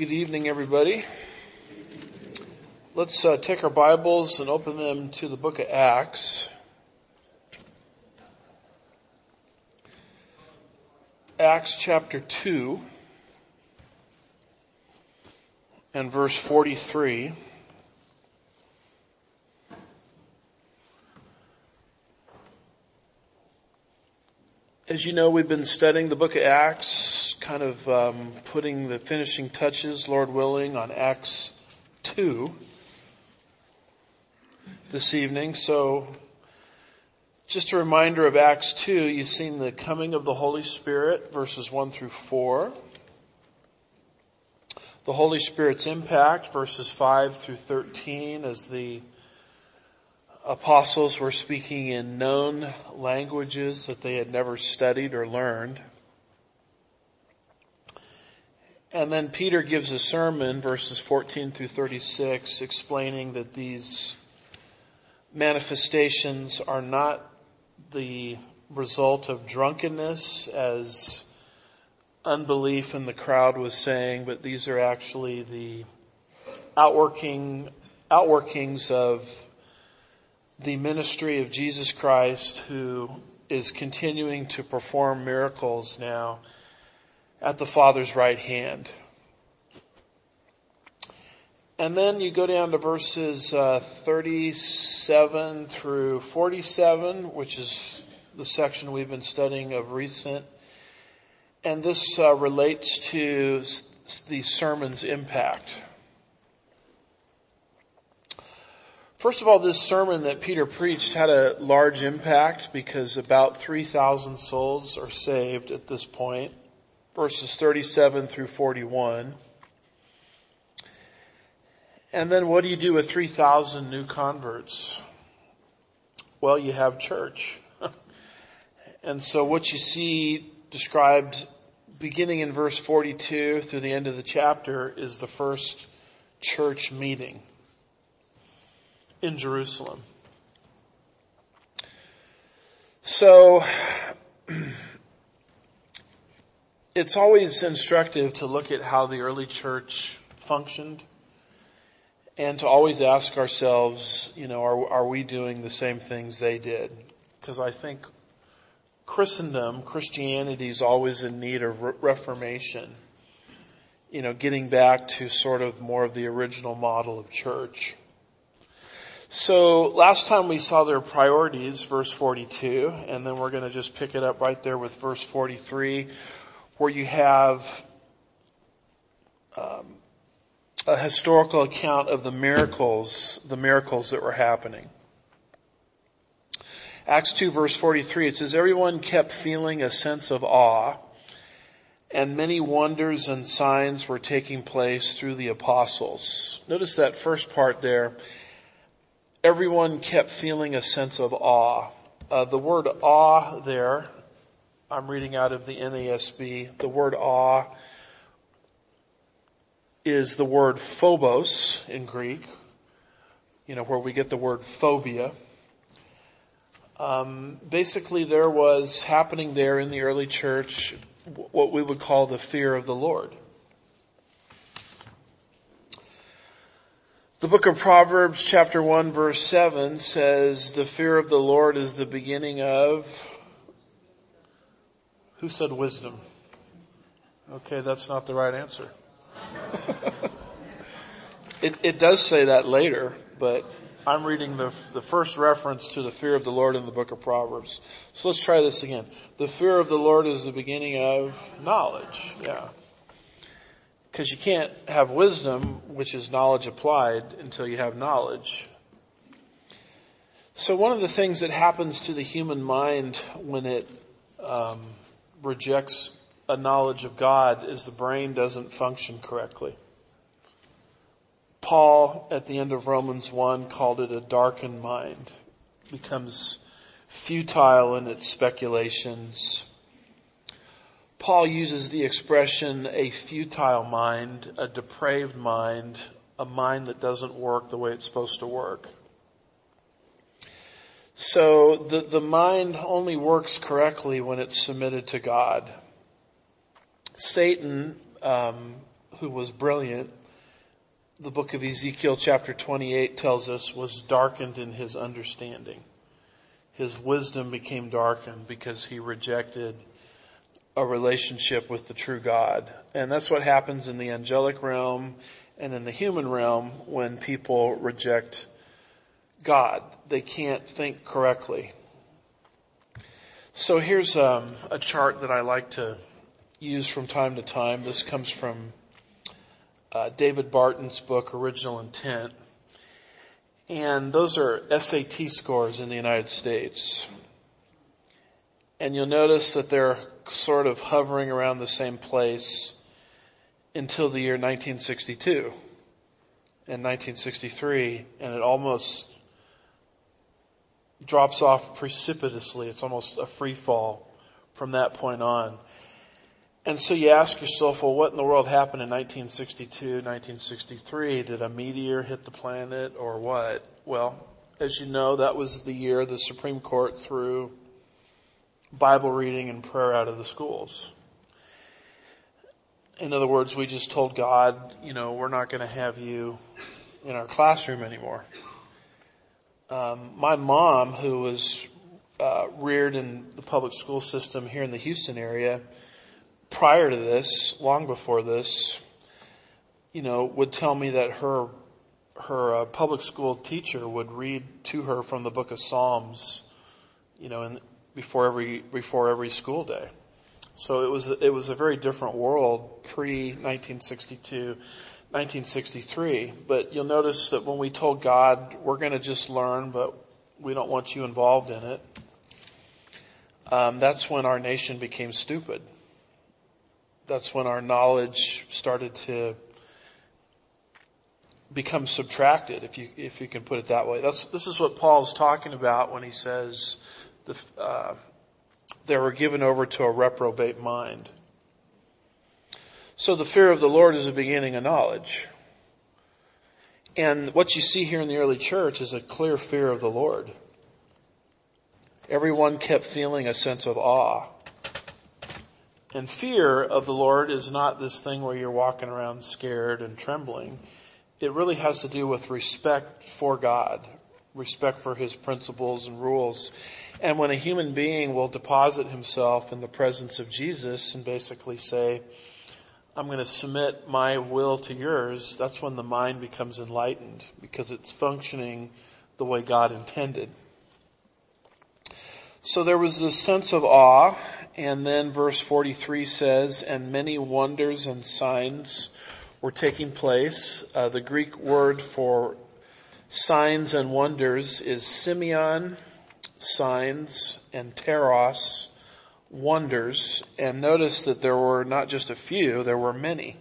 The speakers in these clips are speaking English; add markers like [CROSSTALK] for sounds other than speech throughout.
Good evening, everybody. Let's uh, take our Bibles and open them to the book of Acts. Acts chapter 2 and verse 43. As you know, we've been studying the book of Acts, kind of um, putting the finishing touches, Lord willing, on Acts 2 this evening. So, just a reminder of Acts 2, you've seen the coming of the Holy Spirit, verses 1 through 4. The Holy Spirit's impact, verses 5 through 13, as the apostles were speaking in known languages that they had never studied or learned. And then Peter gives a sermon, verses 14 through 36, explaining that these manifestations are not the result of drunkenness as unbelief in the crowd was saying, but these are actually the outworking, outworkings of the ministry of Jesus Christ who is continuing to perform miracles now at the Father's right hand. And then you go down to verses uh, 37 through 47, which is the section we've been studying of recent. And this uh, relates to the sermon's impact. First of all, this sermon that Peter preached had a large impact because about 3,000 souls are saved at this point, verses 37 through 41. And then what do you do with 3,000 new converts? Well, you have church. [LAUGHS] and so what you see described beginning in verse 42 through the end of the chapter is the first church meeting in Jerusalem. So, [CLEARS THROAT] it's always instructive to look at how the early church functioned and to always ask ourselves, you know, are, are we doing the same things they did? Because I think Christendom, Christianity is always in need of re- reformation. You know, getting back to sort of more of the original model of church. So last time we saw their priorities, verse 42, and then we're going to just pick it up right there with verse 43, where you have um, a historical account of the miracles, the miracles that were happening. Acts 2 verse 43, it says, everyone kept feeling a sense of awe and many wonders and signs were taking place through the apostles. Notice that first part there everyone kept feeling a sense of awe. Uh, the word awe there, I'm reading out of the NASB, the word awe is the word phobos in Greek, you know, where we get the word phobia. Um, basically there was happening there in the early church what we would call the fear of the Lord. The book of Proverbs chapter 1 verse 7 says, the fear of the Lord is the beginning of, who said wisdom? Okay, that's not the right answer. [LAUGHS] it, it does say that later, but I'm reading the, the first reference to the fear of the Lord in the book of Proverbs. So let's try this again. The fear of the Lord is the beginning of knowledge. Yeah. Because you can't have wisdom, which is knowledge applied, until you have knowledge. So one of the things that happens to the human mind when it um, rejects a knowledge of God is the brain doesn't function correctly. Paul, at the end of Romans 1, called it a darkened mind. It becomes futile in its speculations. Paul uses the expression a futile mind, a depraved mind, a mind that doesn't work the way it's supposed to work. So the, the mind only works correctly when it's submitted to God. Satan um, who was brilliant, the book of Ezekiel chapter 28 tells us was darkened in his understanding. His wisdom became darkened because he rejected a relationship with the true God. And that's what happens in the angelic realm and in the human realm when people reject God. They can't think correctly. So here's um, a chart that I like to use from time to time. This comes from uh, David Barton's book, Original Intent. And those are SAT scores in the United States. And you'll notice that they're sort of hovering around the same place until the year 1962 and 1963, and it almost drops off precipitously. It's almost a free fall from that point on. And so you ask yourself, well, what in the world happened in 1962, 1963? Did a meteor hit the planet or what? Well, as you know, that was the year the Supreme Court threw Bible reading and prayer out of the schools. In other words, we just told God, you know, we're not going to have you in our classroom anymore. Um, my mom, who was uh, reared in the public school system here in the Houston area, prior to this, long before this, you know, would tell me that her her uh, public school teacher would read to her from the book of Psalms, you know, in, before every before every school day. So it was it was a very different world pre 1962 1963. But you'll notice that when we told God, we're going to just learn, but we don't want you involved in it, um, that's when our nation became stupid. That's when our knowledge started to become subtracted, if you if you can put it that way. That's this is what Paul's talking about when he says uh, they were given over to a reprobate mind. So the fear of the Lord is the beginning of knowledge. And what you see here in the early church is a clear fear of the Lord. Everyone kept feeling a sense of awe. And fear of the Lord is not this thing where you're walking around scared and trembling. It really has to do with respect for God, respect for His principles and rules. And when a human being will deposit himself in the presence of Jesus and basically say, I'm going to submit my will to yours, that's when the mind becomes enlightened because it's functioning the way God intended. So there was this sense of awe, and then verse 43 says, and many wonders and signs were taking place. Uh, the Greek word for signs and wonders is semeion, signs, and teros, wonders, and notice that there were not just a few, there were many.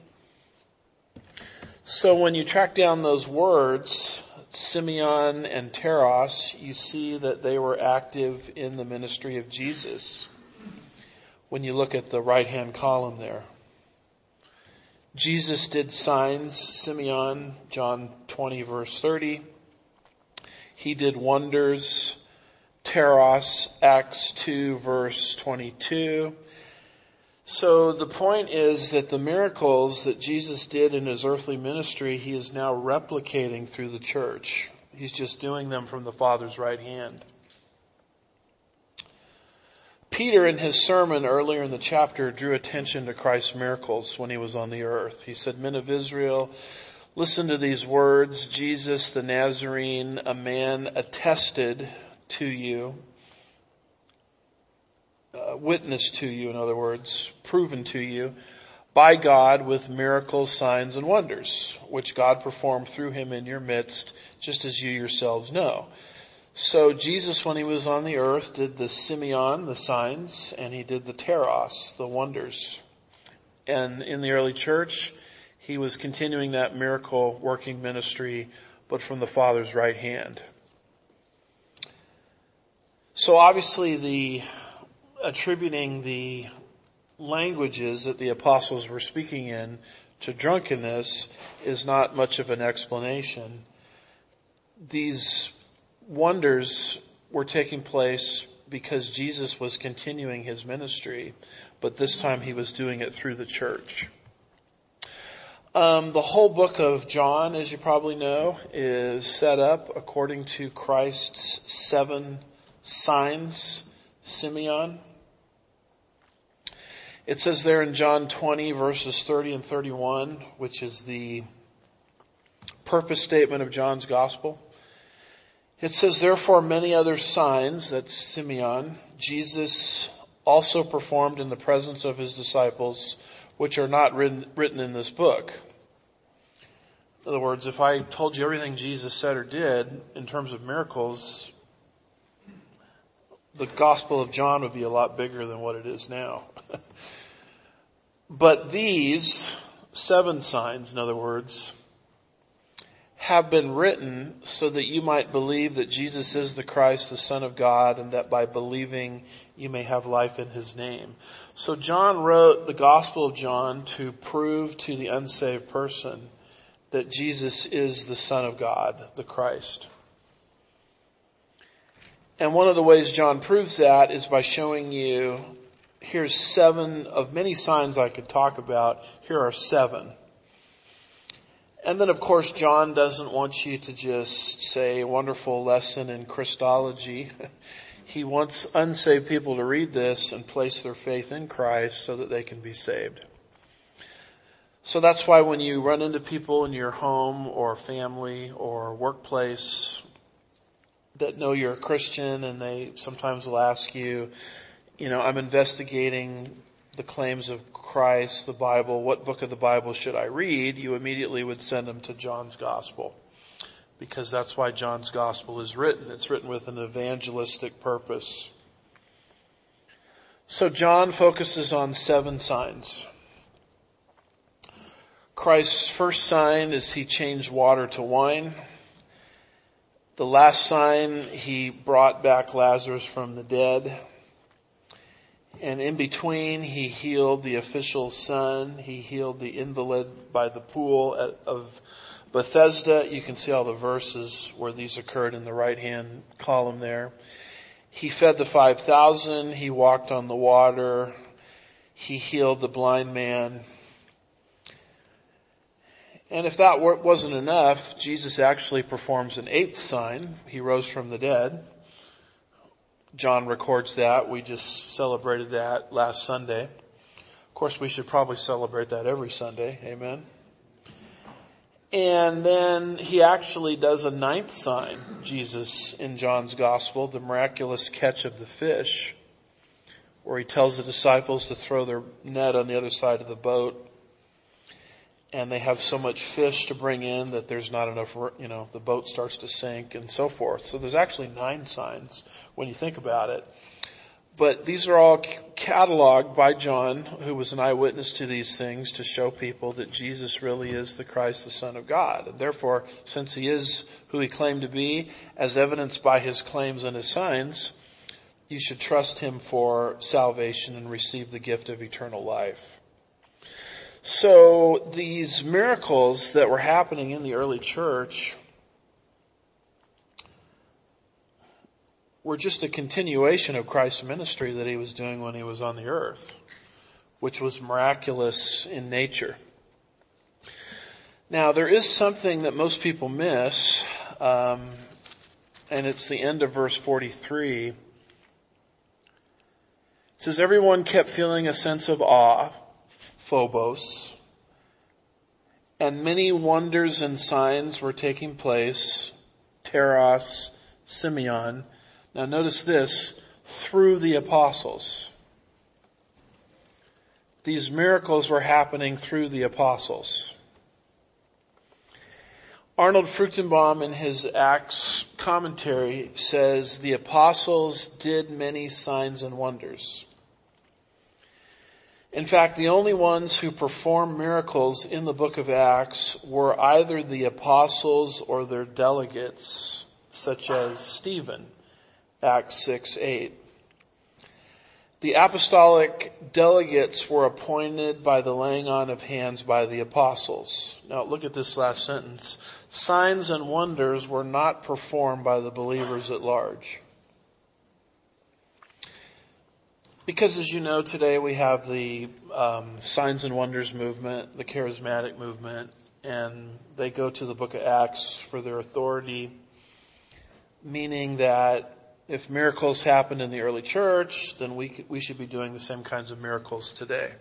So when you track down those words, semeion and Teros, you see that they were active in the ministry of Jesus. When you look at the right hand column there. Jesus did signs, semeion, John 20 verse 30. He did wonders, Teros, Acts 2 verse 22. So the point is that the miracles that Jesus did in his earthly ministry, he is now replicating through the church. He's just doing them from the Father's right hand. Peter in his sermon earlier in the chapter drew attention to Christ's miracles when he was on the earth. He said, men of Israel, listen to these words. Jesus the Nazarene, a man attested to you, witnessed to you, in other words, proven to you by God with miracles, signs, and wonders, which God performed through him in your midst, just as you yourselves know. So Jesus, when he was on the earth, did the semeion, the signs, and he did the Teros, the wonders. And in the early church, he was continuing that miracle working ministry, but from the Father's right hand. So obviously the attributing the languages that the apostles were speaking in to drunkenness is not much of an explanation. These wonders were taking place because Jesus was continuing his ministry, but this time he was doing it through the church. Um, the whole book of John, as you probably know, is set up according to Christ's seven signs, semeion. It says there in John 20 verses 30 and 31, which is the purpose statement of John's gospel. It says, therefore many other signs, that's semeion, Jesus also performed in the presence of his disciples, which are not written, written in this book. In other words, if I told you everything Jesus said or did in terms of miracles, the Gospel of John would be a lot bigger than what it is now. [LAUGHS] but these seven signs, in other words, have been written so that you might believe that Jesus is the Christ, the Son of God, and that by believing you may have life in His name. So John wrote the Gospel of John to prove to the unsaved person that Jesus is the Son of God, the Christ. And one of the ways John proves that is by showing you, here's seven of many signs I could talk about. Here are seven. And then of course John doesn't want you to just say wonderful lesson in Christology. [LAUGHS] he wants unsaved people to read this and place their faith in Christ so that they can be saved. So that's why when you run into people in your home or family or workplace that know you're a Christian and they sometimes will ask you, you know, I'm investigating the claims of Christ, the Bible, what book of the Bible should I read, you immediately would send them to John's Gospel. Because that's why John's Gospel is written. It's written with an evangelistic purpose. So John focuses on seven signs. Christ's first sign is he changed water to wine. The last sign, he brought back Lazarus from the dead. And in between, he healed the official's son. He healed the invalid by the pool of Bethesda. You can see all the verses where these occurred in the right hand column there. He fed the 5,000. He walked on the water. He healed the blind man. And if that wasn't enough, Jesus actually performs an eighth sign. He rose from the dead. John records that. We just celebrated that last Sunday. Of course, we should probably celebrate that every Sunday. Amen. And then he actually does a ninth sign, Jesus, in John's gospel, the miraculous catch of the fish, where he tells the disciples to throw their net on the other side of the boat and they have so much fish to bring in that there's not enough, you know, the boat starts to sink and so forth. So there's actually nine signs when you think about it. But these are all cataloged by John, who was an eyewitness to these things, to show people that Jesus really is the Christ, the Son of God. And therefore, since he is who he claimed to be, as evidenced by his claims and his signs, you should trust him for salvation and receive the gift of eternal life. So these miracles that were happening in the early church were just a continuation of Christ's ministry that he was doing when he was on the earth, which was miraculous in nature. Now there is something that most people miss, um, and it's the end of verse 43. It says, everyone kept feeling a sense of awe Phobos, and many wonders and signs were taking place, Teros, semeion. Now notice this, through the apostles. These miracles were happening through the apostles. Arnold Fruchtenbaum in his Acts commentary says the apostles did many signs and wonders. In fact, the only ones who performed miracles in the book of Acts were either the apostles or their delegates, such as Stephen, Acts 6, 8. The apostolic delegates were appointed by the laying on of hands by the apostles. Now look at this last sentence. Signs and wonders were not performed by the believers at large. Because as you know, today we have the um, signs and wonders movement, the charismatic movement, and they go to the book of Acts for their authority, meaning that if miracles happened in the early church, then we, we should be doing the same kinds of miracles today.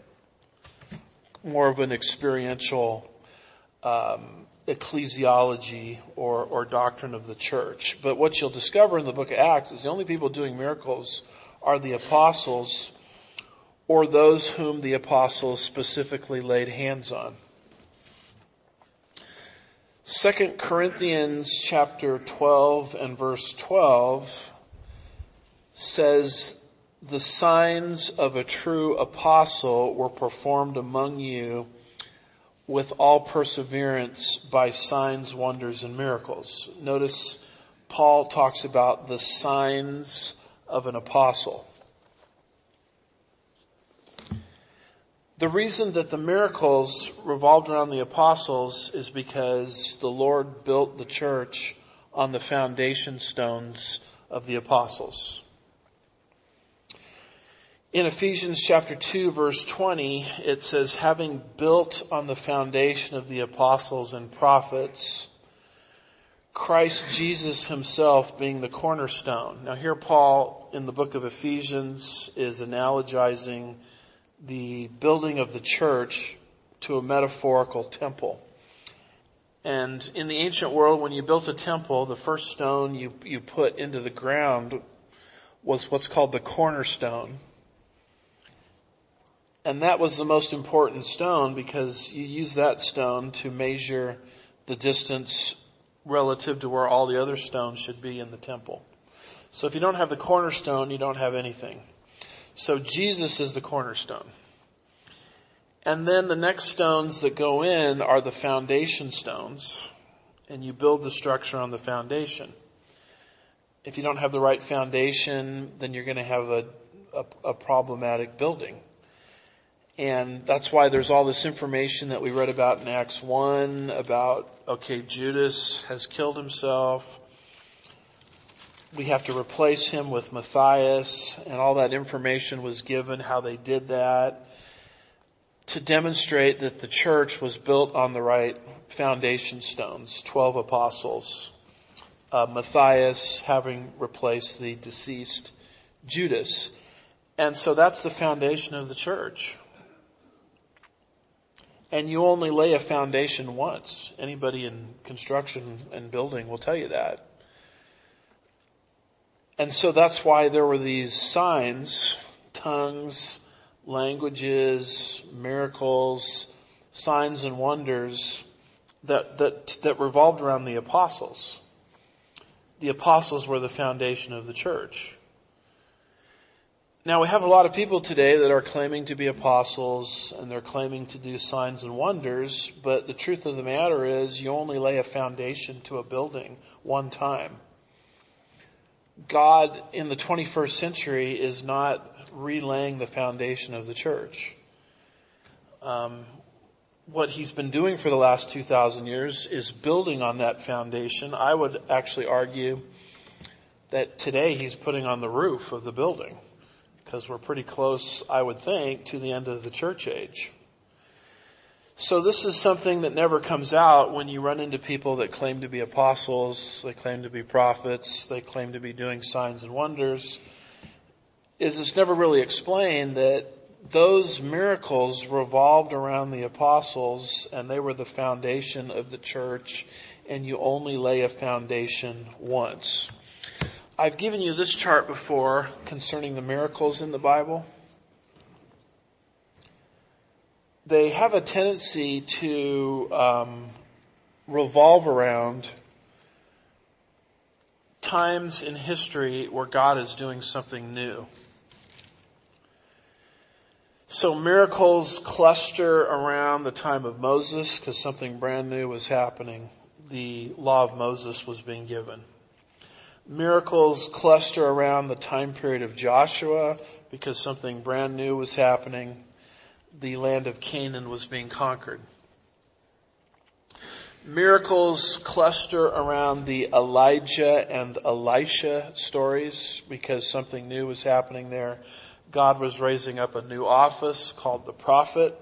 More of an experiential um, ecclesiology or, or doctrine of the church. But what you'll discover in the book of Acts is the only people doing miracles are the apostles or those whom the apostles specifically laid hands on. Second Corinthians chapter 12 and verse 12 says, the signs of a true apostle were performed among you with all perseverance by signs, wonders, and miracles. Notice Paul talks about the signs of an apostle. The reason that the miracles revolved around the apostles is because the Lord built the church on the foundation stones of the apostles. In Ephesians chapter 2 verse 20, it says, having built on the foundation of the apostles and prophets, Christ Jesus himself being the cornerstone. Now here Paul in the book of Ephesians is analogizing the building of the church to a metaphorical temple. And in the ancient world, when you built a temple, the first stone you, you put into the ground was what's called the cornerstone. And that was the most important stone because you use that stone to measure the distance relative to where all the other stones should be in the temple. So if you don't have the cornerstone, you don't have anything. So Jesus is the cornerstone. And then the next stones that go in are the foundation stones. And you build the structure on the foundation. If you don't have the right foundation, then you're going to have a, a, a problematic building. And that's why there's all this information that we read about in Acts 1 about, okay, Judas has killed himself we have to replace him with Matthias and all that information was given, how they did that to demonstrate that the church was built on the right foundation stones, 12 apostles, uh, Matthias having replaced the deceased Judas. And so that's the foundation of the church. And you only lay a foundation once. Anybody in construction and building will tell you that. And so that's why there were these signs, tongues, languages, miracles, signs and wonders that, that, that revolved around the apostles. The apostles were the foundation of the church. Now we have a lot of people today that are claiming to be apostles and they're claiming to do signs and wonders, but the truth of the matter is you only lay a foundation to a building one time. God in the 21st century is not relaying the foundation of the church. Um, what he's been doing for the last 2,000 years is building on that foundation. I would actually argue that today he's putting on the roof of the building because we're pretty close, I would think, to the end of the church age. So this is something that never comes out when you run into people that claim to be apostles, they claim to be prophets, they claim to be doing signs and wonders, is it's never really explained that those miracles revolved around the apostles and they were the foundation of the church and you only lay a foundation once. I've given you this chart before concerning the miracles in the Bible. they have a tendency to um, revolve around times in history where God is doing something new. So miracles cluster around the time of Moses because something brand new was happening. The law of Moses was being given. Miracles cluster around the time period of Joshua because something brand new was happening the land of Canaan was being conquered. Miracles cluster around the Elijah and Elisha stories because something new was happening there. God was raising up a new office called the prophet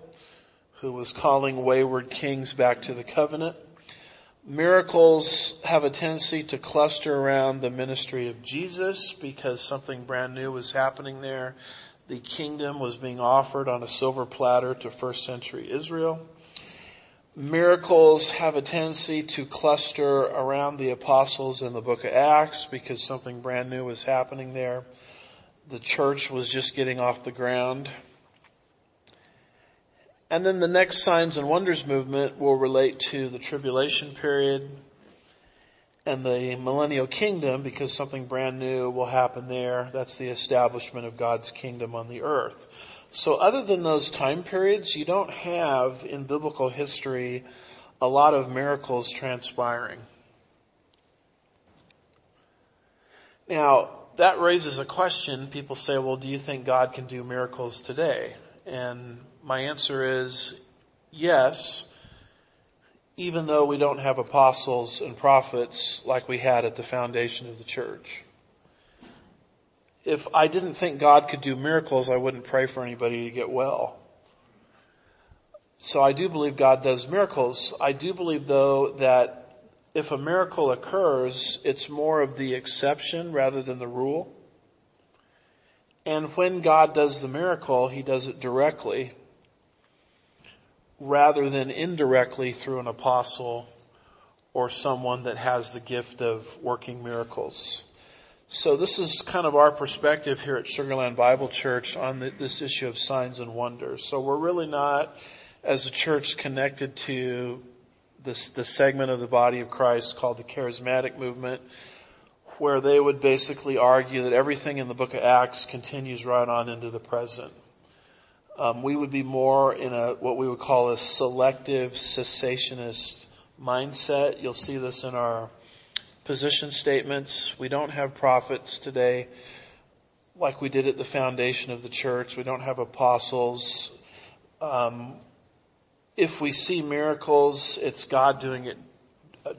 who was calling wayward kings back to the covenant. Miracles have a tendency to cluster around the ministry of Jesus because something brand new was happening there. The kingdom was being offered on a silver platter to first century Israel. Miracles have a tendency to cluster around the apostles in the book of Acts because something brand new was happening there. The church was just getting off the ground. And then the next signs and wonders movement will relate to the tribulation period and the millennial kingdom because something brand new will happen there. That's the establishment of God's kingdom on the earth. So other than those time periods, you don't have in biblical history a lot of miracles transpiring. Now, that raises a question. People say, well, do you think God can do miracles today? And my answer is yes, even though we don't have apostles and prophets like we had at the foundation of the church. If I didn't think God could do miracles, I wouldn't pray for anybody to get well. So I do believe God does miracles. I do believe though that if a miracle occurs, it's more of the exception rather than the rule. And when God does the miracle, He does it directly rather than indirectly through an apostle or someone that has the gift of working miracles. So this is kind of our perspective here at Sugar Land Bible Church on the, this issue of signs and wonders. So we're really not, as a church, connected to this, the segment of the body of Christ called the charismatic movement, where they would basically argue that everything in the book of Acts continues right on into the present. Um, we would be more in a what we would call a selective cessationist mindset. You'll see this in our position statements. We don't have prophets today like we did at the foundation of the church. We don't have apostles. Um, if we see miracles, it's God doing it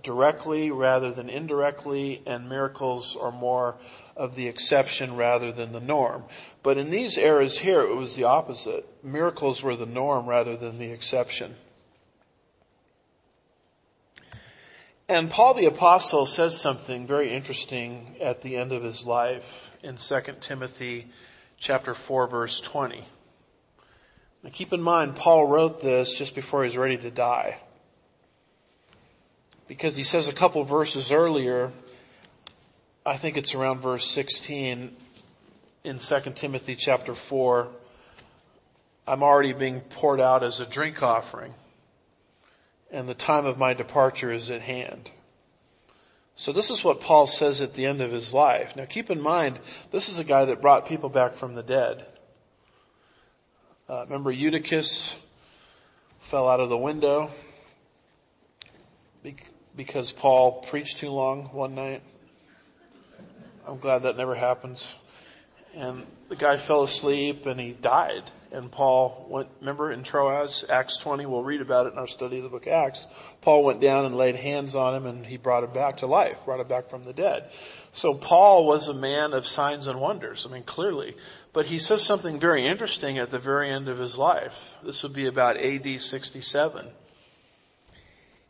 directly rather than indirectly, and miracles are more of the exception rather than the norm. But in these eras here, it was the opposite. Miracles were the norm rather than the exception. And Paul the apostle says something very interesting at the end of his life in 2 Timothy chapter 4 verse 20. Now keep in mind, Paul wrote this just before he was ready to die. Because he says a couple verses earlier, I think it's around verse 16 in 2 Timothy chapter 4, I'm already being poured out as a drink offering and the time of my departure is at hand. So this is what Paul says at the end of his life. Now keep in mind, this is a guy that brought people back from the dead. Uh, remember Eutychus fell out of the window because Paul preached too long one night. I'm glad that never happens. And the guy fell asleep and he died. And Paul went, remember in Troas, Acts 20, we'll read about it in our study of the book of Acts. Paul went down and laid hands on him and he brought him back to life, brought him back from the dead. So Paul was a man of signs and wonders. I mean, clearly. But he says something very interesting at the very end of his life. This would be about AD 67.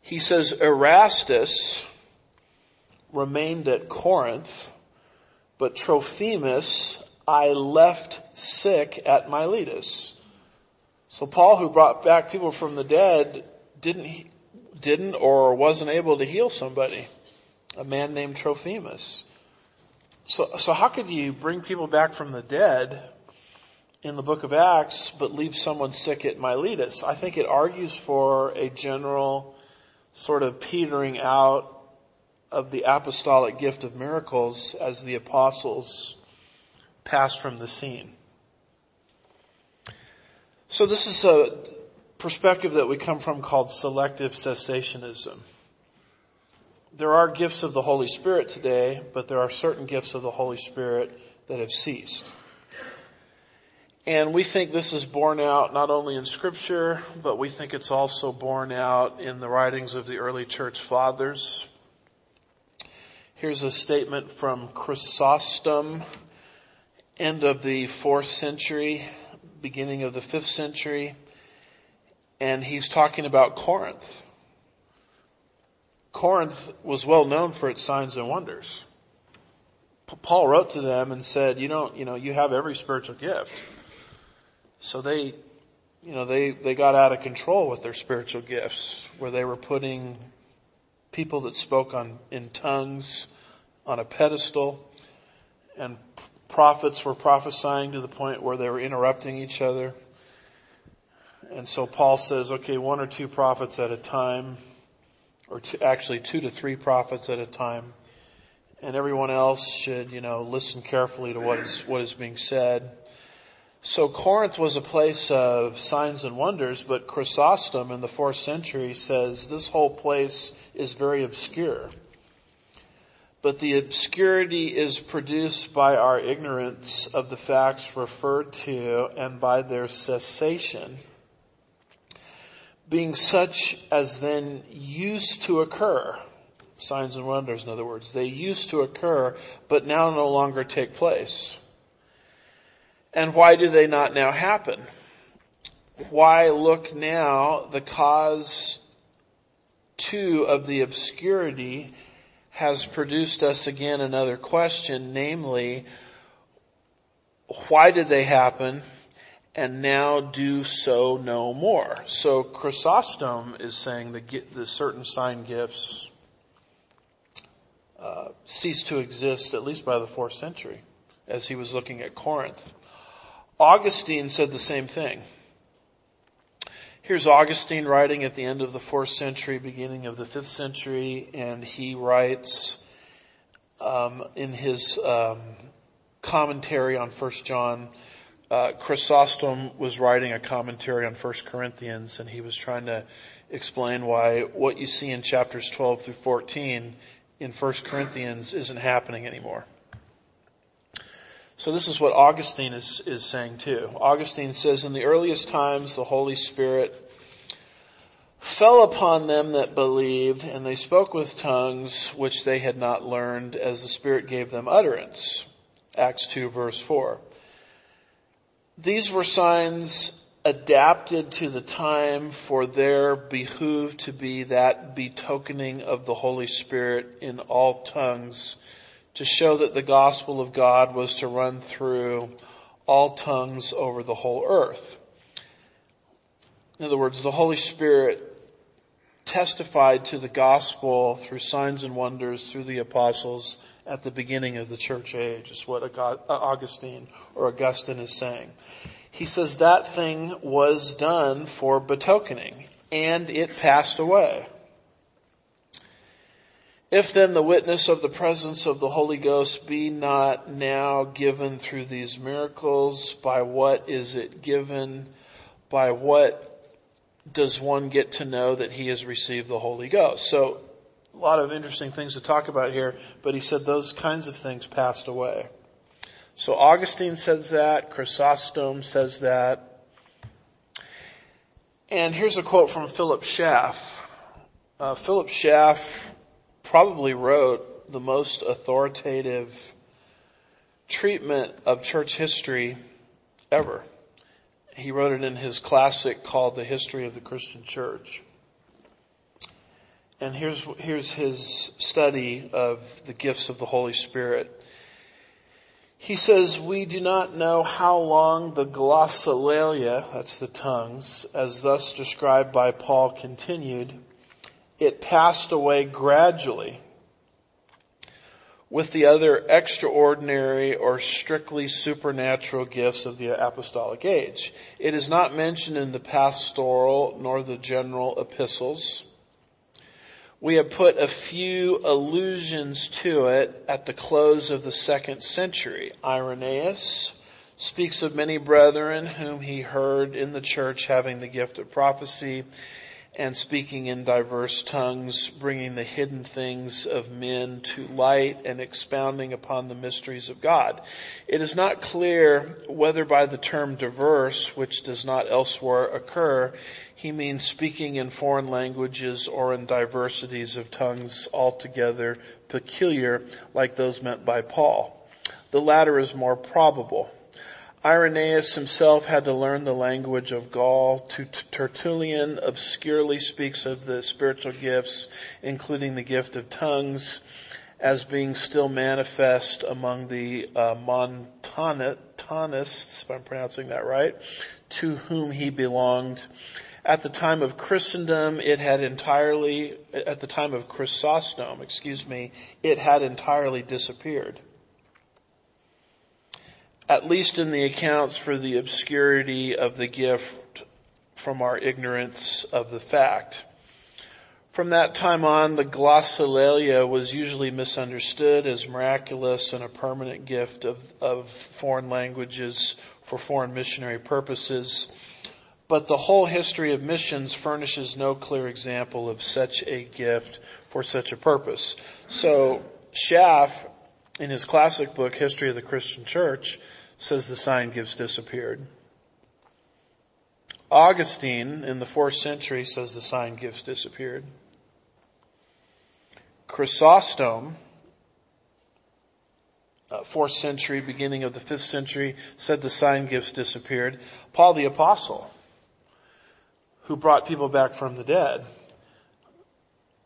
He says, Erastus remained at Corinth but Trophimus I left sick at Miletus. So Paul, who brought back people from the dead, didn't, didn't or wasn't able to heal somebody. A man named Trophimus. So, so how could you bring people back from the dead in the book of Acts, but leave someone sick at Miletus? I think it argues for a general sort of petering out of the apostolic gift of miracles as the apostles passed from the scene. So this is a perspective that we come from called selective cessationism. There are gifts of the Holy Spirit today, but there are certain gifts of the Holy Spirit that have ceased. And we think this is borne out not only in scripture, but we think it's also borne out in the writings of the early church fathers, Here's a statement from Chrysostom, end of the fourth century, beginning of the fifth century, and he's talking about Corinth. Corinth was well known for its signs and wonders. Paul wrote to them and said, you don't, you know, you have every spiritual gift. So they, you know, they, they got out of control with their spiritual gifts where they were putting people that spoke on, in tongues on a pedestal and prophets were prophesying to the point where they were interrupting each other. And so Paul says, okay, one or two prophets at a time, or two, actually two to three prophets at a time, and everyone else should, you know, listen carefully to what is, what is being said. So Corinth was a place of signs and wonders, but Chrysostom in the fourth century says this whole place is very obscure. But the obscurity is produced by our ignorance of the facts referred to and by their cessation being such as then used to occur. Signs and wonders, in other words. They used to occur, but now no longer take place. And why do they not now happen? Why look now the cause two of the obscurity has produced us again another question, namely, why did they happen and now do so no more? So Chrysostom is saying the, the certain sign gifts uh, ceased to exist at least by the fourth century as he was looking at Corinth. Augustine said the same thing. Here's Augustine writing at the end of the fourth century, beginning of the fifth century, and he writes um, in his um, commentary on First John. Uh, Chrysostom was writing a commentary on First Corinthians, and he was trying to explain why what you see in chapters 12 through 14 in First Corinthians isn't happening anymore. So this is what Augustine is, is saying too. Augustine says, in the earliest times, the Holy Spirit fell upon them that believed, and they spoke with tongues which they had not learned as the Spirit gave them utterance. Acts 2 verse 4. These were signs adapted to the time for their behooved to be that betokening of the Holy Spirit in all tongues to show that the gospel of God was to run through all tongues over the whole earth. In other words, the Holy Spirit testified to the gospel through signs and wonders through the apostles at the beginning of the church age is what uh, Augustine or Augustine is saying. He says that thing was done for betokening and it passed away. If then the witness of the presence of the Holy Ghost be not now given through these miracles, by what is it given? By what does one get to know that he has received the Holy Ghost? So, a lot of interesting things to talk about here, but he said those kinds of things passed away. So Augustine says that, Chrysostom says that. And here's a quote from Philip Schaff. Uh, Philip Schaff probably wrote the most authoritative treatment of church history ever. He wrote it in his classic called The History of the Christian Church. And here's, here's his study of the gifts of the Holy Spirit. He says, we do not know how long the glossolalia, that's the tongues, as thus described by Paul continued, it passed away gradually with the other extraordinary or strictly supernatural gifts of the apostolic age. It is not mentioned in the pastoral nor the general epistles. We have put a few allusions to it at the close of the second century. Irenaeus speaks of many brethren whom he heard in the church having the gift of prophecy and speaking in diverse tongues, bringing the hidden things of men to light and expounding upon the mysteries of God. It is not clear whether by the term diverse, which does not elsewhere occur, he means speaking in foreign languages or in diversities of tongues altogether peculiar like those meant by Paul. The latter is more probable. Irenaeus himself had to learn the language of Gaul. Tertullian obscurely speaks of the spiritual gifts, including the gift of tongues, as being still manifest among the uh, Montanists, if I'm pronouncing that right, to whom he belonged. At the time of Christendom, it had entirely, at the time of Chrysostom, excuse me, it had entirely disappeared. At least in the accounts for the obscurity of the gift from our ignorance of the fact. From that time on, the glossolalia was usually misunderstood as miraculous and a permanent gift of, of foreign languages for foreign missionary purposes. But the whole history of missions furnishes no clear example of such a gift for such a purpose. So Schaff, in his classic book, History of the Christian Church, says the sign gives disappeared. Augustine in the fourth century says the sign gifts disappeared. Chrysostom, uh, fourth century, beginning of the fifth century, said the sign gifts disappeared. Paul the apostle, who brought people back from the dead,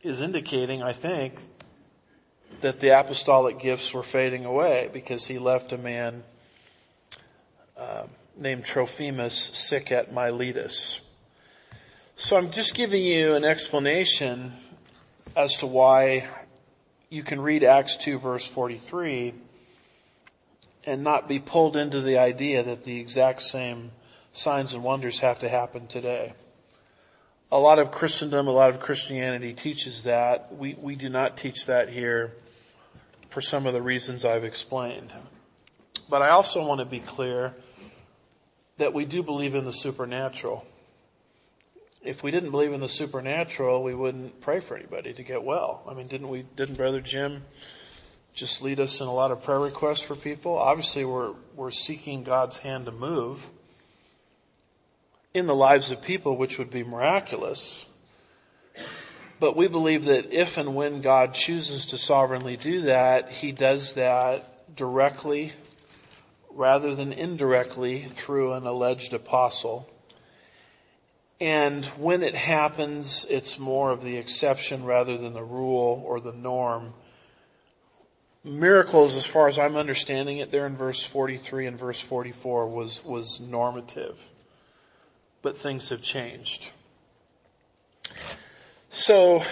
is indicating, I think, that the apostolic gifts were fading away because he left a man uh, named Trophimus sick at Miletus. So I'm just giving you an explanation as to why you can read Acts 2 verse 43 and not be pulled into the idea that the exact same signs and wonders have to happen today. A lot of Christendom, a lot of Christianity teaches that. We, we do not teach that here for some of the reasons I've explained. But I also want to be clear that we do believe in the supernatural if we didn't believe in the supernatural, we wouldn't pray for anybody to get well. I mean, didn't we, didn't Brother Jim just lead us in a lot of prayer requests for people? Obviously we're, we're seeking God's hand to move in the lives of people, which would be miraculous. But we believe that if and when God chooses to sovereignly do that, He does that directly rather than indirectly through an alleged apostle and when it happens, it's more of the exception rather than the rule or the norm. Miracles, as far as I'm understanding it, there in verse 43 and verse 44 was, was normative. But things have changed. So,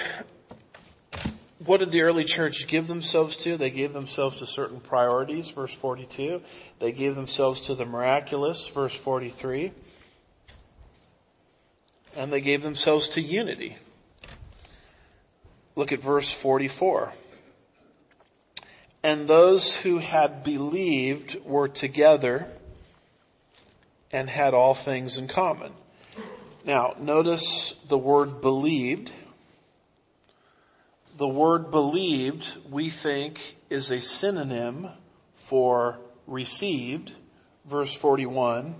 what did the early church give themselves to? They gave themselves to certain priorities, verse 42. They gave themselves to the miraculous, verse 43 and they gave themselves to unity. Look at verse 44. And those who had believed were together and had all things in common. Now, notice the word believed. The word believed, we think, is a synonym for received, verse 41,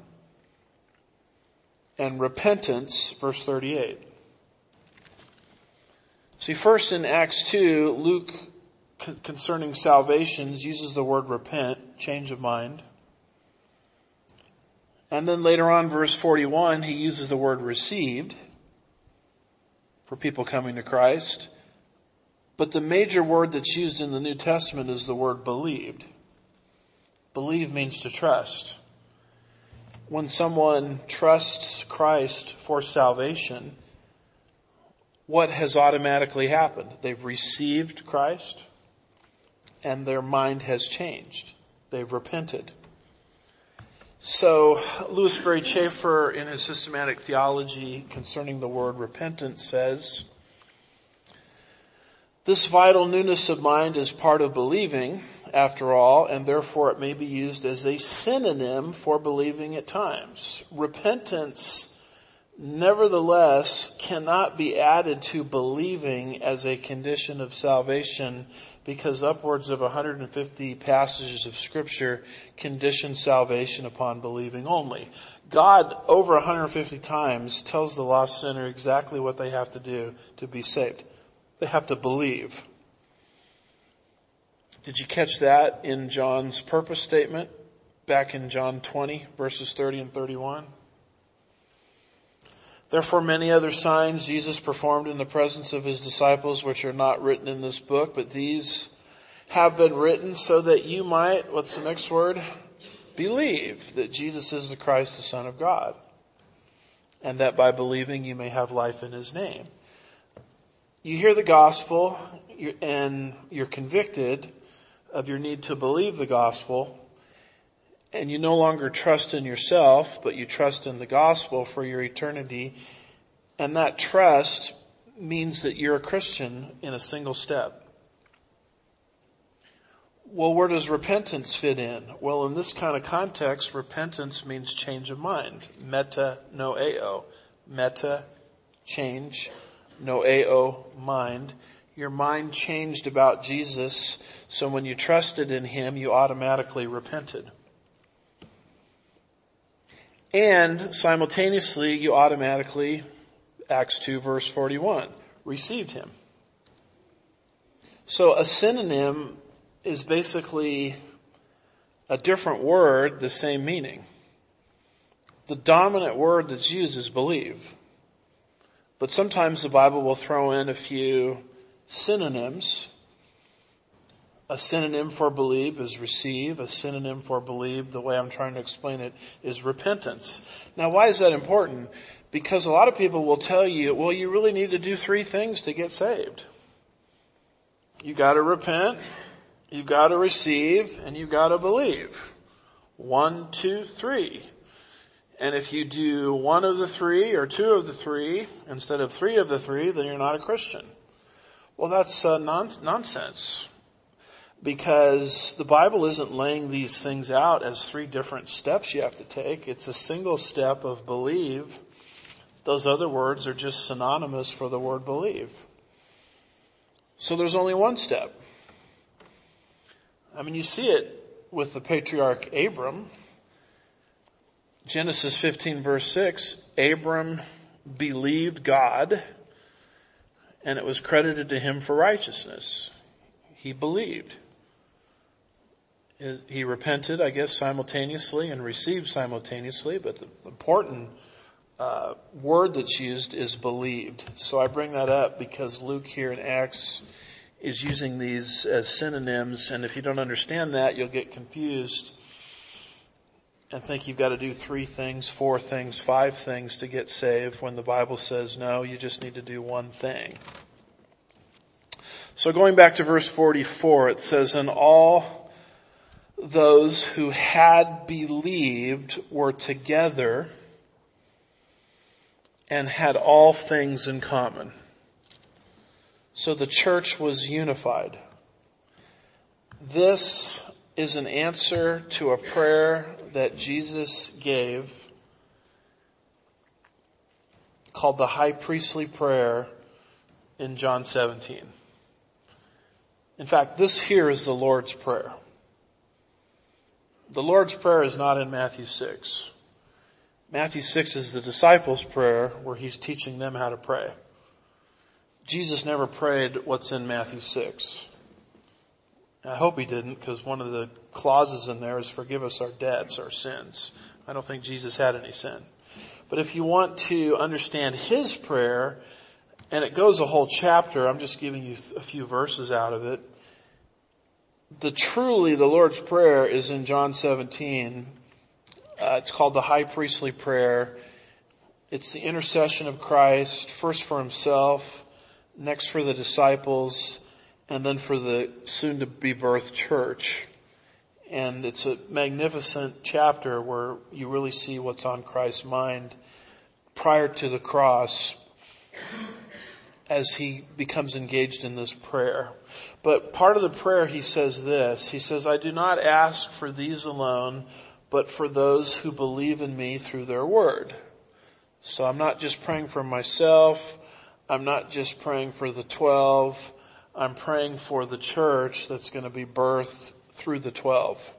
and repentance, verse 38. See, first in Acts 2, Luke concerning salvations uses the word repent, change of mind. And then later on, verse 41, he uses the word received for people coming to Christ. But the major word that's used in the New Testament is the word believed. Believe means to trust when someone trusts Christ for salvation, what has automatically happened? They've received Christ and their mind has changed. They've repented. So Lewis Sperry Chafer in his systematic theology concerning the word repentance says, this vital newness of mind is part of believing after all, and therefore it may be used as a synonym for believing at times. Repentance, nevertheless, cannot be added to believing as a condition of salvation because upwards of 150 passages of scripture condition salvation upon believing only. God, over 150 times, tells the lost sinner exactly what they have to do to be saved. They have to believe. Did you catch that in John's purpose statement back in John 20 verses 30 and 31? Therefore many other signs Jesus performed in the presence of his disciples which are not written in this book, but these have been written so that you might, what's the next word? Believe that Jesus is the Christ, the Son of God. And that by believing you may have life in his name. You hear the gospel and you're convicted of your need to believe the gospel and you no longer trust in yourself, but you trust in the gospel for your eternity. And that trust means that you're a Christian in a single step. Well, where does repentance fit in? Well, in this kind of context, repentance means change of mind. Meta noeo. Meta, change, noeo, mind. Your mind changed about Jesus, so when you trusted in Him, you automatically repented. And simultaneously, you automatically, Acts 2 verse 41, received him. So a synonym is basically a different word, the same meaning. The dominant word that's used is believe. But sometimes the Bible will throw in a few synonyms a synonym for believe is receive. A synonym for believe, the way I'm trying to explain it, is repentance. Now why is that important? Because a lot of people will tell you, well, you really need to do three things to get saved. You gotta repent, you gotta receive, and you gotta believe. One, two, three. And if you do one of the three or two of the three instead of three of the three, then you're not a Christian. Well, that's uh, non- nonsense because the Bible isn't laying these things out as three different steps you have to take. It's a single step of believe. Those other words are just synonymous for the word believe. So there's only one step. I mean, you see it with the patriarch Abram. Genesis 15 verse 6, Abram believed God and it was credited to him for righteousness. He believed he repented, I guess, simultaneously and received simultaneously, but the important uh, word that's used is believed. So I bring that up because Luke here in Acts is using these as synonyms, and if you don't understand that, you'll get confused and think you've got to do three things, four things, five things to get saved when the Bible says no, you just need to do one thing. So going back to verse 44, it says, and all those who had believed were together and had all things in common. So the church was unified. This is an answer to a prayer that Jesus gave called the high priestly prayer in John 17. In fact, this here is the Lord's prayer. The Lord's Prayer is not in Matthew 6. Matthew 6 is the disciples' prayer where he's teaching them how to pray. Jesus never prayed what's in Matthew 6. I hope he didn't because one of the clauses in there is forgive us our debts, our sins. I don't think Jesus had any sin. But if you want to understand his prayer, and it goes a whole chapter, I'm just giving you a few verses out of it the truly the Lord's Prayer is in John 17. Uh, it's called the High Priestly Prayer. It's the intercession of Christ, first for himself, next for the disciples, and then for the soon to be birthed church. And it's a magnificent chapter where you really see what's on Christ's mind prior to the cross as he becomes engaged in this prayer. But part of the prayer he says this, he says, I do not ask for these alone, but for those who believe in me through their word. So I'm not just praying for myself. I'm not just praying for the 12. I'm praying for the church that's going to be birthed through the 12.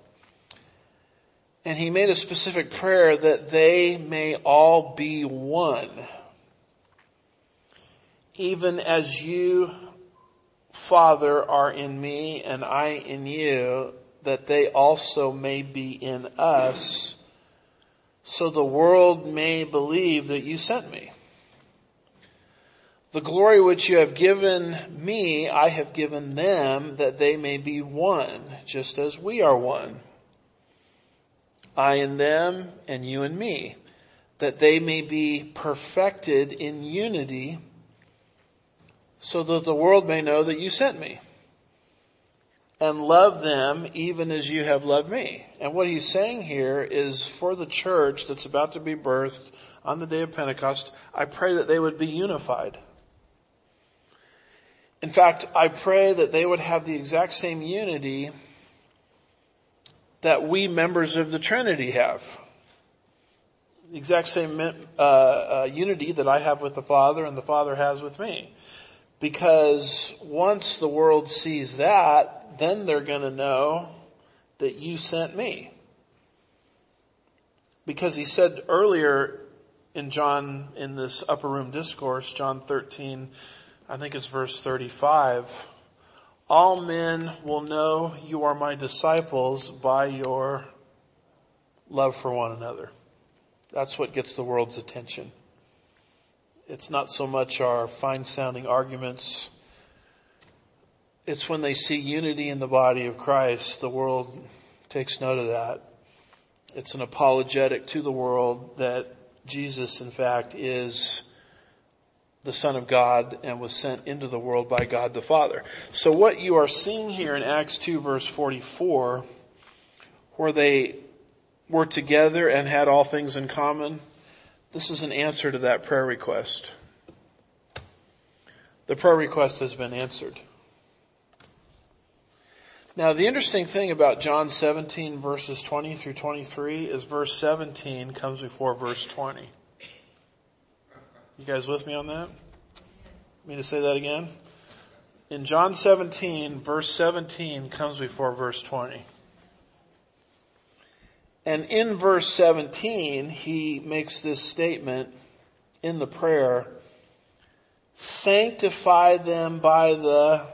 And he made a specific prayer that they may all be one even as you Father, are in me and I in you, that they also may be in us, so the world may believe that you sent me. The glory which you have given me, I have given them, that they may be one, just as we are one. I in them, and you in me, that they may be perfected in unity, so that the world may know that you sent me and love them even as you have loved me. And what he's saying here is for the church that's about to be birthed on the day of Pentecost, I pray that they would be unified. In fact, I pray that they would have the exact same unity that we members of the Trinity have. The exact same uh, uh, unity that I have with the Father and the Father has with me. Because once the world sees that, then they're going to know that you sent me. Because he said earlier in John, in this upper room discourse, John 13, I think it's verse 35, all men will know you are my disciples by your love for one another. That's what gets the world's attention. It's not so much our fine sounding arguments. It's when they see unity in the body of Christ, the world takes note of that. It's an apologetic to the world that Jesus, in fact, is the Son of God and was sent into the world by God the Father. So what you are seeing here in Acts 2 verse 44, where they were together and had all things in common, this is an answer to that prayer request. The prayer request has been answered. Now the interesting thing about John 17 verses 20 through 23 is verse 17 comes before verse 20. You guys with me on that? Me to say that again? In John 17, verse 17 comes before verse 20. And in verse 17, he makes this statement in the prayer, sanctify them by the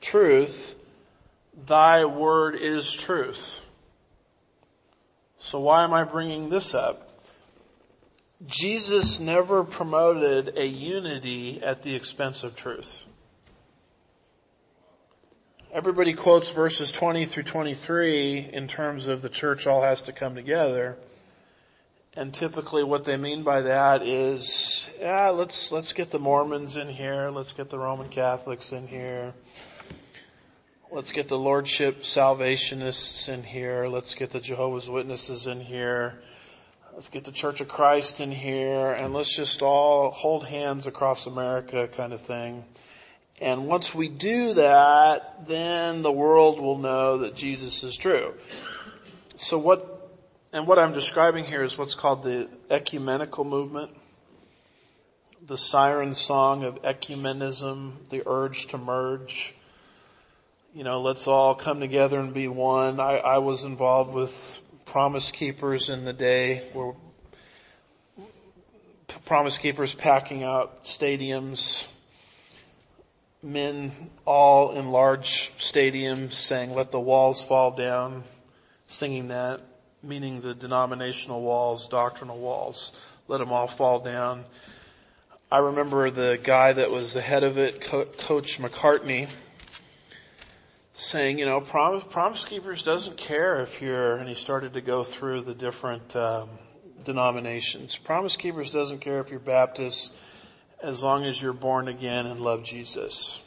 truth, thy word is truth. So why am I bringing this up? Jesus never promoted a unity at the expense of truth. Everybody quotes verses 20 through 23 in terms of the church all has to come together. And typically what they mean by that is, yeah, let's, let's get the Mormons in here. Let's get the Roman Catholics in here. Let's get the Lordship Salvationists in here. Let's get the Jehovah's Witnesses in here. Let's get the Church of Christ in here and let's just all hold hands across America kind of thing. And once we do that, then the world will know that Jesus is true. So what, and what I'm describing here is what's called the ecumenical movement. The siren song of ecumenism, the urge to merge. You know, let's all come together and be one. I, I was involved with promise keepers in the day were promise keepers packing out stadiums men all in large stadiums saying, let the walls fall down, singing that, meaning the denominational walls, doctrinal walls, let them all fall down. I remember the guy that was the head of it, Coach McCartney, saying, you know, Promise, Promise Keepers doesn't care if you're, and he started to go through the different um, denominations. Promise Keepers doesn't care if you're Baptist, as long as you're born again and love Jesus.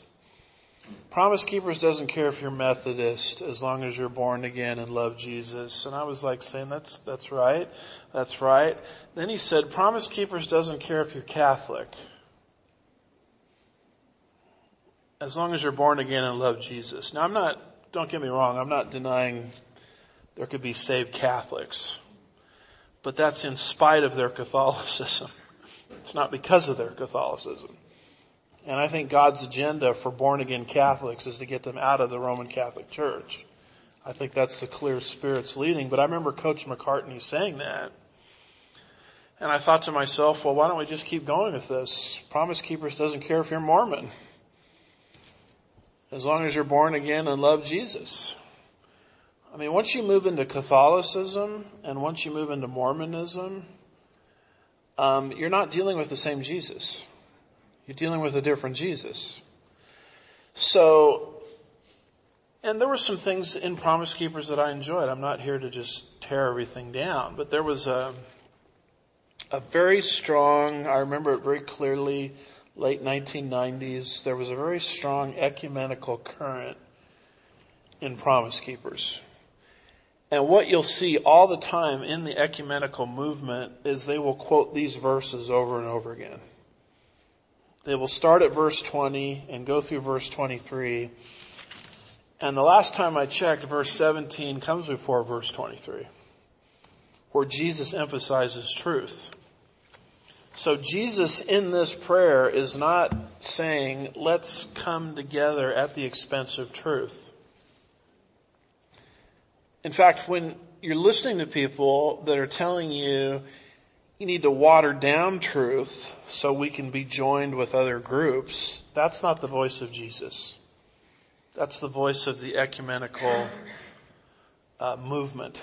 Promise Keepers doesn't care if you're Methodist as long as you're born again and love Jesus. And I was like saying, that's, that's right. That's right. Then he said, Promise Keepers doesn't care if you're Catholic. As long as you're born again and love Jesus. Now I'm not, don't get me wrong, I'm not denying there could be saved Catholics. But that's in spite of their Catholicism. [LAUGHS] It's not because of their Catholicism. And I think God's agenda for born again Catholics is to get them out of the Roman Catholic Church. I think that's the clear Spirit's leading. But I remember Coach McCartney saying that. And I thought to myself, well, why don't we just keep going with this? Promise Keepers doesn't care if you're Mormon. As long as you're born again and love Jesus. I mean, once you move into Catholicism and once you move into Mormonism, um, you're not dealing with the same Jesus. You're dealing with a different Jesus. So, and there were some things in Promise Keepers that I enjoyed. I'm not here to just tear everything down, but there was a, a very strong, I remember it very clearly, late 1990s, there was a very strong ecumenical current in Promise Keepers. And what you'll see all the time in the ecumenical movement is they will quote these verses over and over again. They will start at verse 20 and go through verse 23. And the last time I checked, verse 17 comes before verse 23, where Jesus emphasizes truth. So Jesus in this prayer is not saying, let's come together at the expense of truth. In fact, when you're listening to people that are telling you you need to water down truth so we can be joined with other groups, that's not the voice of Jesus. That's the voice of the ecumenical uh, movement.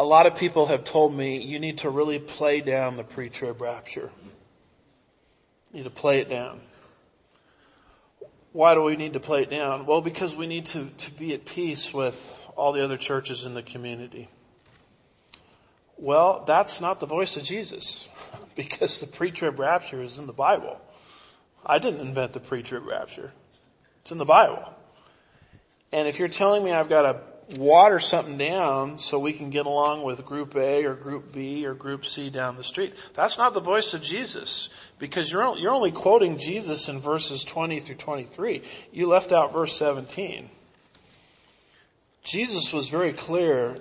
A lot of people have told me you need to really play down the pre-trib rapture. You need to play it down. Why do we need to play it down? Well, because we need to, to be at peace with all the other churches in the community. Well, that's not the voice of Jesus [LAUGHS] because the pre-trib rapture is in the Bible. I didn't invent the pre-trib rapture. It's in the Bible. And if you're telling me I've got to water something down so we can get along with group A or group B or group C down the street, that's not the voice of Jesus. Because you're, you're only quoting Jesus in verses 20 through 23. You left out verse 17. Jesus was very clear,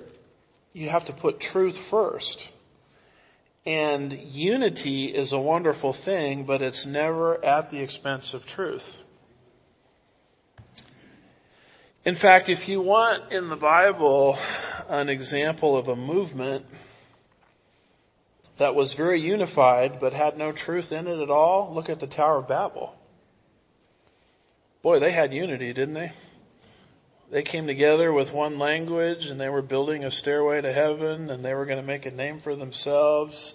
you have to put truth first. And unity is a wonderful thing, but it's never at the expense of truth. In fact, if you want in the Bible an example of a movement that was very unified but had no truth in it at all, look at the Tower of Babel. Boy, they had unity, didn't they? They came together with one language and they were building a stairway to heaven and they were going to make a name for themselves.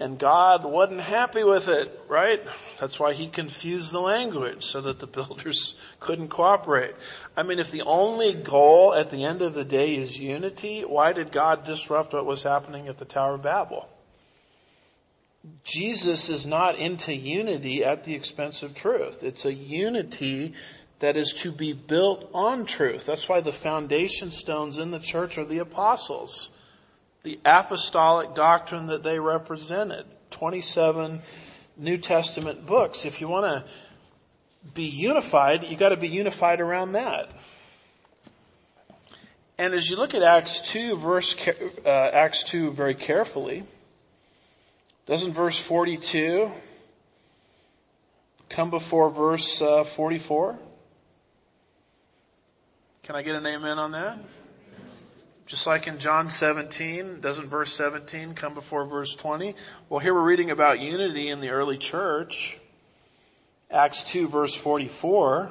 And God wasn't happy with it, right? That's why he confused the language so that the [LAUGHS] builders couldn't cooperate. I mean, if the only goal at the end of the day is unity, why did God disrupt what was happening at the Tower of Babel? Jesus is not into unity at the expense of truth. It's a unity that is to be built on truth. That's why the foundation stones in the church are the apostles. The apostolic doctrine that they represented. 27 New Testament books. If you want to be unified, you've gotta be unified around that. And as you look at Acts 2 verse, uh, Acts 2 very carefully, doesn't verse 42 come before verse uh, 44? Can I get an amen on that? Just like in John 17, doesn't verse 17 come before verse 20? Well, here we're reading about unity in the early church. Acts 2 verse 44.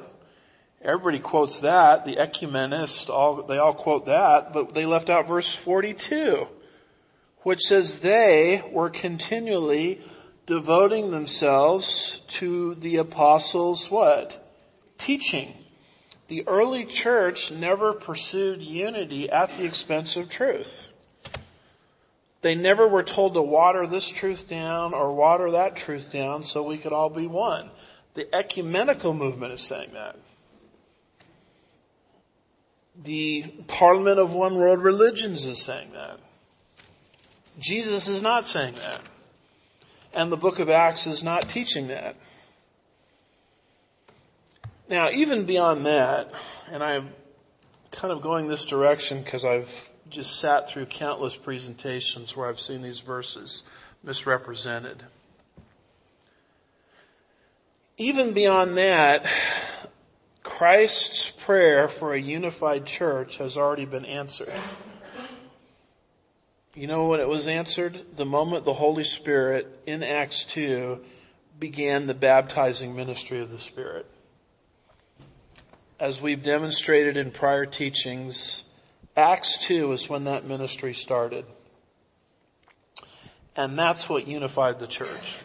Everybody quotes that. The ecumenists, all, they all quote that, but they left out verse 42 which says they were continually devoting themselves to the apostles' what? Teaching. The early church never pursued unity at the expense of truth. They never were told to water this truth down or water that truth down so we could all be one. The ecumenical movement is saying that. The Parliament of One World Religions is saying that. Jesus is not saying that. And the book of Acts is not teaching that. Now, even beyond that, and I'm kind of going this direction because I've just sat through countless presentations where I've seen these verses misrepresented. Even beyond that, Christ's prayer for a unified church has already been answered. You know when it was answered? The moment the Holy Spirit in Acts 2 began the baptizing ministry of the Spirit. as we've demonstrated in prior teachings, Acts 2 is when that ministry started. And that's what unified the church.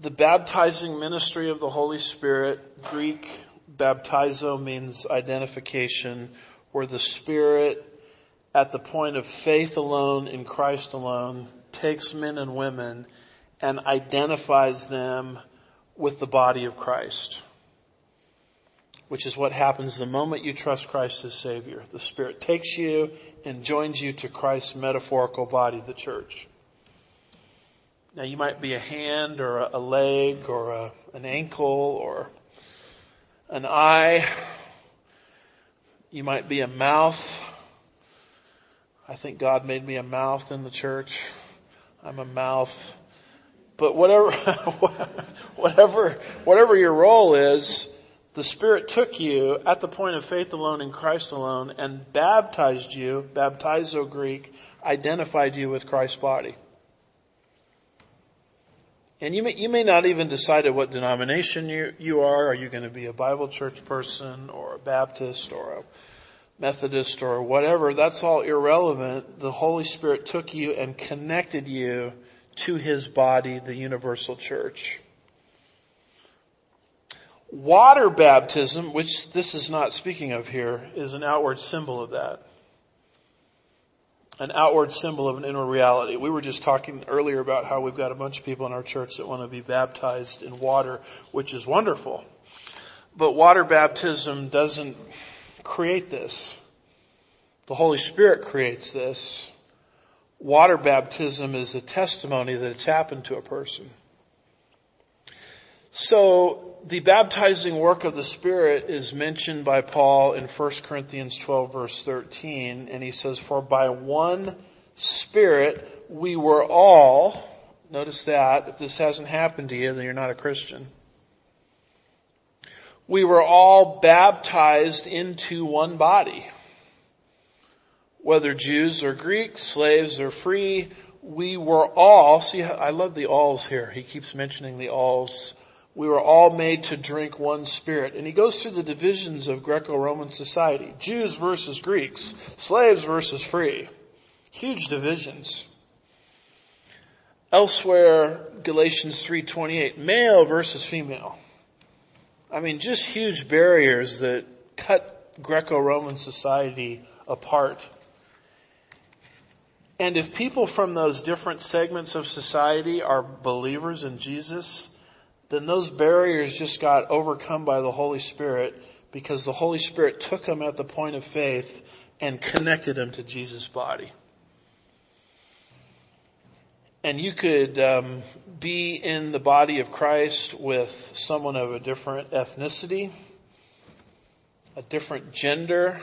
The baptizing ministry of the Holy Spirit, Greek baptizo means identification, where the Spirit at the point of faith alone in Christ alone takes men and women and identifies them with the body of Christ. Which is what happens the moment you trust Christ as Savior. The Spirit takes you and joins you to Christ's metaphorical body, the church. Now you might be a hand or a leg or a, an ankle or an eye. You might be a mouth. I think God made me a mouth in the church. I'm a mouth. But whatever, [LAUGHS] whatever, whatever your role is, the Spirit took you at the point of faith alone in Christ alone and baptized you, baptizo Greek, identified you with Christ's body. And you may, you may not even decide at what denomination you, you are. Are you going to be a Bible church person or a Baptist or a Methodist or whatever? That's all irrelevant. The Holy Spirit took you and connected you to His body, the universal church. Water baptism, which this is not speaking of here, is an outward symbol of that an outward symbol of an inner reality. We were just talking earlier about how we've got a bunch of people in our church that want to be baptized in water, which is wonderful. But water baptism doesn't create this. The Holy Spirit creates this. Water baptism is a testimony that it's happened to a person. So the baptizing work of the Spirit is mentioned by Paul in 1 Corinthians 12 verse 13 and he says, for by one Spirit we were all, notice that, if this hasn't happened to you then you're not a Christian. We were all baptized into one body. Whether Jews or Greeks, slaves or free, we were all, see I love the alls here. He keeps mentioning the alls we were all made to drink one spirit. And he goes through the divisions of Greco-Roman society. Jews versus Greeks. Slaves versus free. Huge divisions. Elsewhere, Galatians 3.28, male versus female. I mean, just huge barriers that cut Greco-Roman society apart. And if people from those different segments of society are believers in Jesus, then those barriers just got overcome by the Holy Spirit because the Holy Spirit took them at the point of faith and connected them to Jesus' body. And you could um, be in the body of Christ with someone of a different ethnicity, a different gender,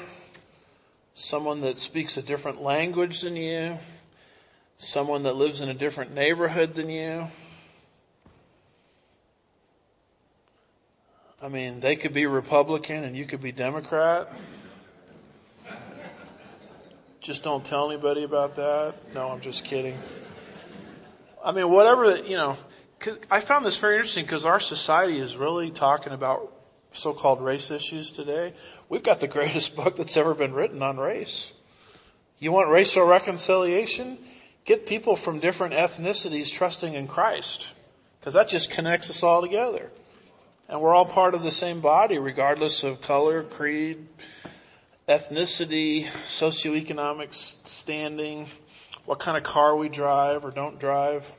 someone that speaks a different language than you, someone that lives in a different neighborhood than you, I mean, they could be Republican and you could be Democrat. Just don't tell anybody about that. No, I'm just kidding. I mean, whatever, you know, I found this very interesting because our society is really talking about so-called race issues today. We've got the greatest [LAUGHS] book that's ever been written on race. You want racial reconciliation? Get people from different ethnicities trusting in Christ. Because that just connects us all together. And we're all part of the same body, regardless of color, creed, ethnicity, socioeconomic standing, what kind of car we drive or don't drive.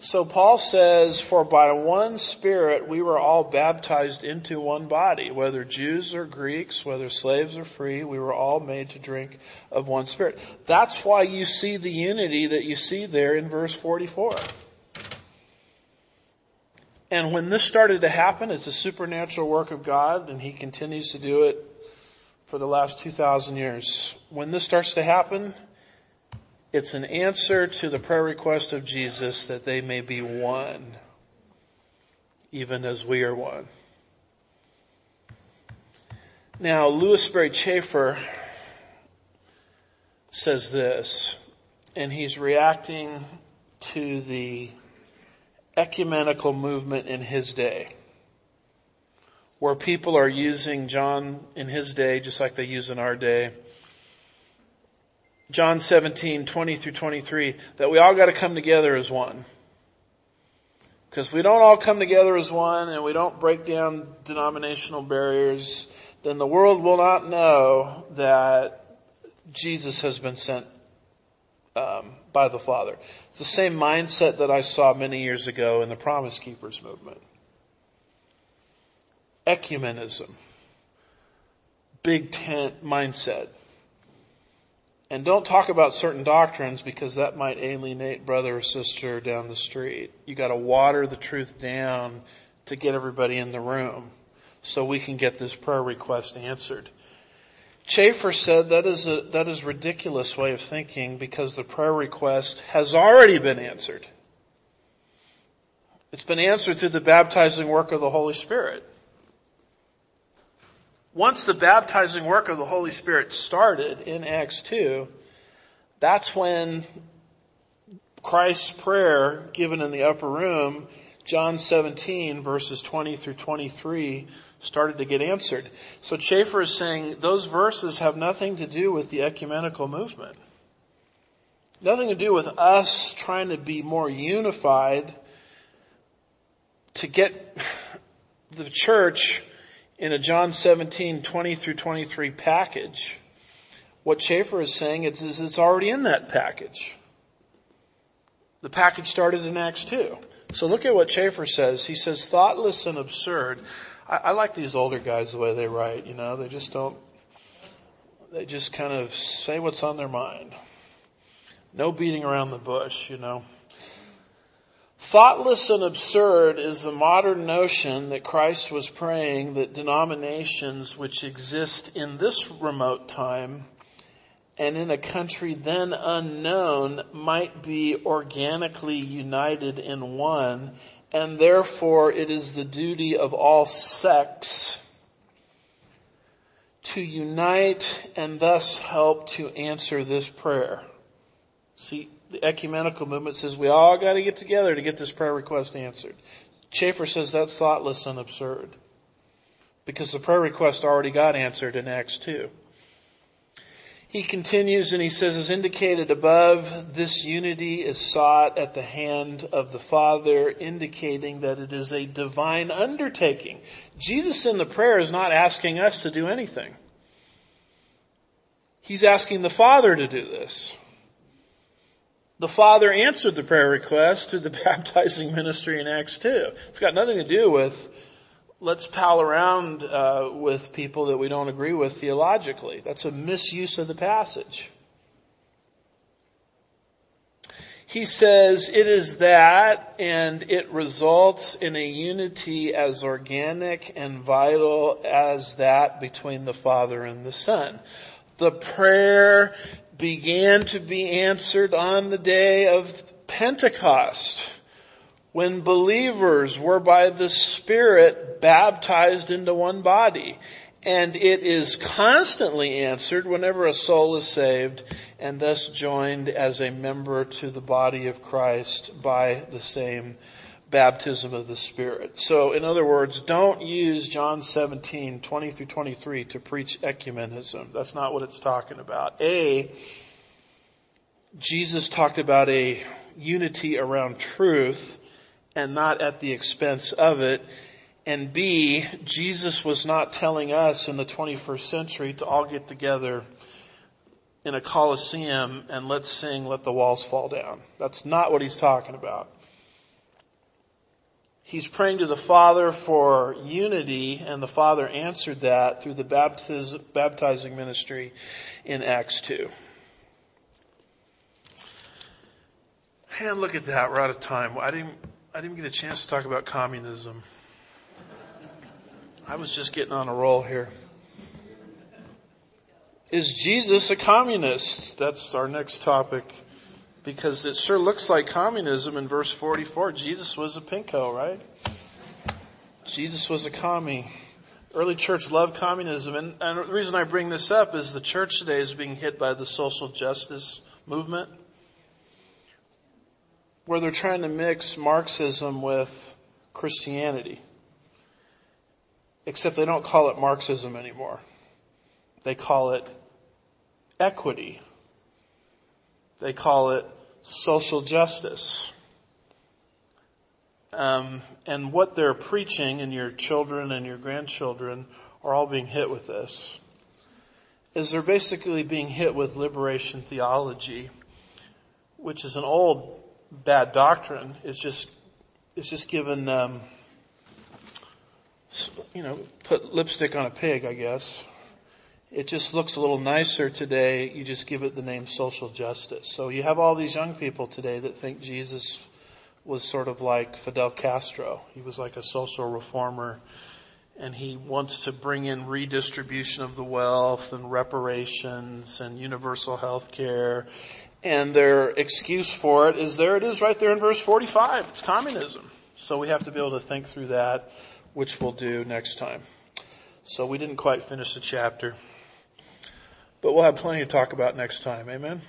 So Paul says, for by one spirit we were all baptized into one body, whether Jews or Greeks, whether slaves or free, we were all made to drink of one spirit. That's why you see the unity that you see there in verse 44. And when this started to happen, it's a supernatural work of God and He continues to do it for the last 2,000 years. When this starts to happen, it's an answer to the prayer request of Jesus that they may be one, even as we are one. Now, Lewis Sperry Chafer says this, and he's reacting to the ecumenical movement in his day. where people are using John in his day just like they use in our day. John 17, 20 through 23, that we all gotta come together as one. Because we don't all come together as one and we don't break down denominational barriers, then the world will not know that Jesus has been sent um, by the Father. It's the same mindset that I saw many years ago in the Promise Keepers movement. Ecumenism. Big tent mindset. And don't talk about certain doctrines because that might alienate brother or sister down the street. You gotta water the truth down to get everybody in the room so we can get this prayer request answered. Chafer said that is a, that is ridiculous way of thinking because the prayer request has already been answered. It's been answered through the baptizing work of the Holy Spirit. Once the baptizing work of the Holy Spirit started in Acts 2, that's when Christ's prayer given in the upper room, John 17 verses 20 through 23, started to get answered. So Chafer is saying those verses have nothing to do with the ecumenical movement. Nothing to do with us trying to be more unified to get the church in a John 17, 20 through 23 package. What Chafer is saying is, it's already in that package. The package started in Acts 2. So look at what Chafer says. He says, thoughtless and absurd I, I like these older guys the way they write, you know, they just don't, they just kind of say what's on their mind. No beating around the bush, you know. Thoughtless and absurd is the modern notion that Christ was praying that denominations which exist in this remote time and in a country then unknown might be organically united in one and therefore it is the duty of all sects to unite and thus help to answer this prayer. See, the ecumenical movement says we all got to get together to get this prayer request answered. Chafer says that's thoughtless and absurd because the prayer request already got answered in Acts 2. He continues and he says, as indicated above, this unity is sought at the hand of the Father, indicating that it is a divine undertaking. Jesus in the prayer is not asking us to do anything. He's asking the Father to do this. The Father answered the prayer request through the [LAUGHS] baptizing ministry in Acts 2. It's got nothing to do with let's pal around uh, with people that we don't agree with theologically. That's a misuse of the passage. He says it is that and it results in a unity as organic and vital as that between the Father and the Son. The prayer began to be answered on the day of Pentecost when believers were by the Spirit baptized into one body. And it is constantly answered whenever a soul is saved and thus joined as a member to the body of Christ by the same baptism of the Spirit. So in other words, don't use John 17, 20 through 23 to preach ecumenism. That's not what it's talking about. A, Jesus talked about a unity around truth and not at the expense of it. And B, Jesus was not telling us in the 21st century to all get together in a coliseum and let's sing, let the walls fall down. That's not what he's talking about. He's praying to the Father for unity and the Father answered that through the baptiz- baptizing ministry in Acts 2. And look at that, we're out of time. I didn't, I didn't get a chance to talk about communism. I was just getting on a roll here. Is Jesus a communist? That's our next topic. Because it sure looks like communism in verse 44. Jesus was a pinko, right? Jesus was a commie. Early church loved communism. And, and the reason I bring this up is the church today is being hit by the social justice movement where they're trying to mix Marxism with Christianity. Except they don't call it Marxism anymore. They call it equity. They call it social justice. Um, and what they're preaching, and your children and your grandchildren are all being hit with this, is they're basically being hit with liberation theology, which is an old bad doctrine. It's just it's just given um, you know put lipstick on a pig, I guess. It just looks a little nicer today. You just give it the name social justice. So you have all these young people today that think Jesus was sort of like Fidel Castro. He was like a social reformer and he wants to bring in redistribution of the wealth and reparations and universal health care. And their excuse for it is there it is right there in verse 45. It's communism. So we have to be able to think through that, which we'll do next time. So we didn't quite finish the chapter. But we'll have plenty to talk about next time. Amen.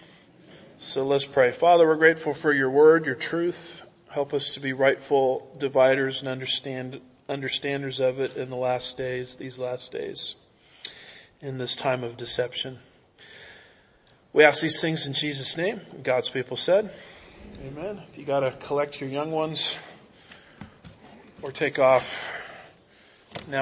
So let's pray. Father, we're grateful for your word, your truth. Help us to be rightful dividers and understand, understanders of it in the last days, these last days, in this time of deception. We ask these things in Jesus' name. God's people said, Amen. If you gotta collect your young ones or take off, now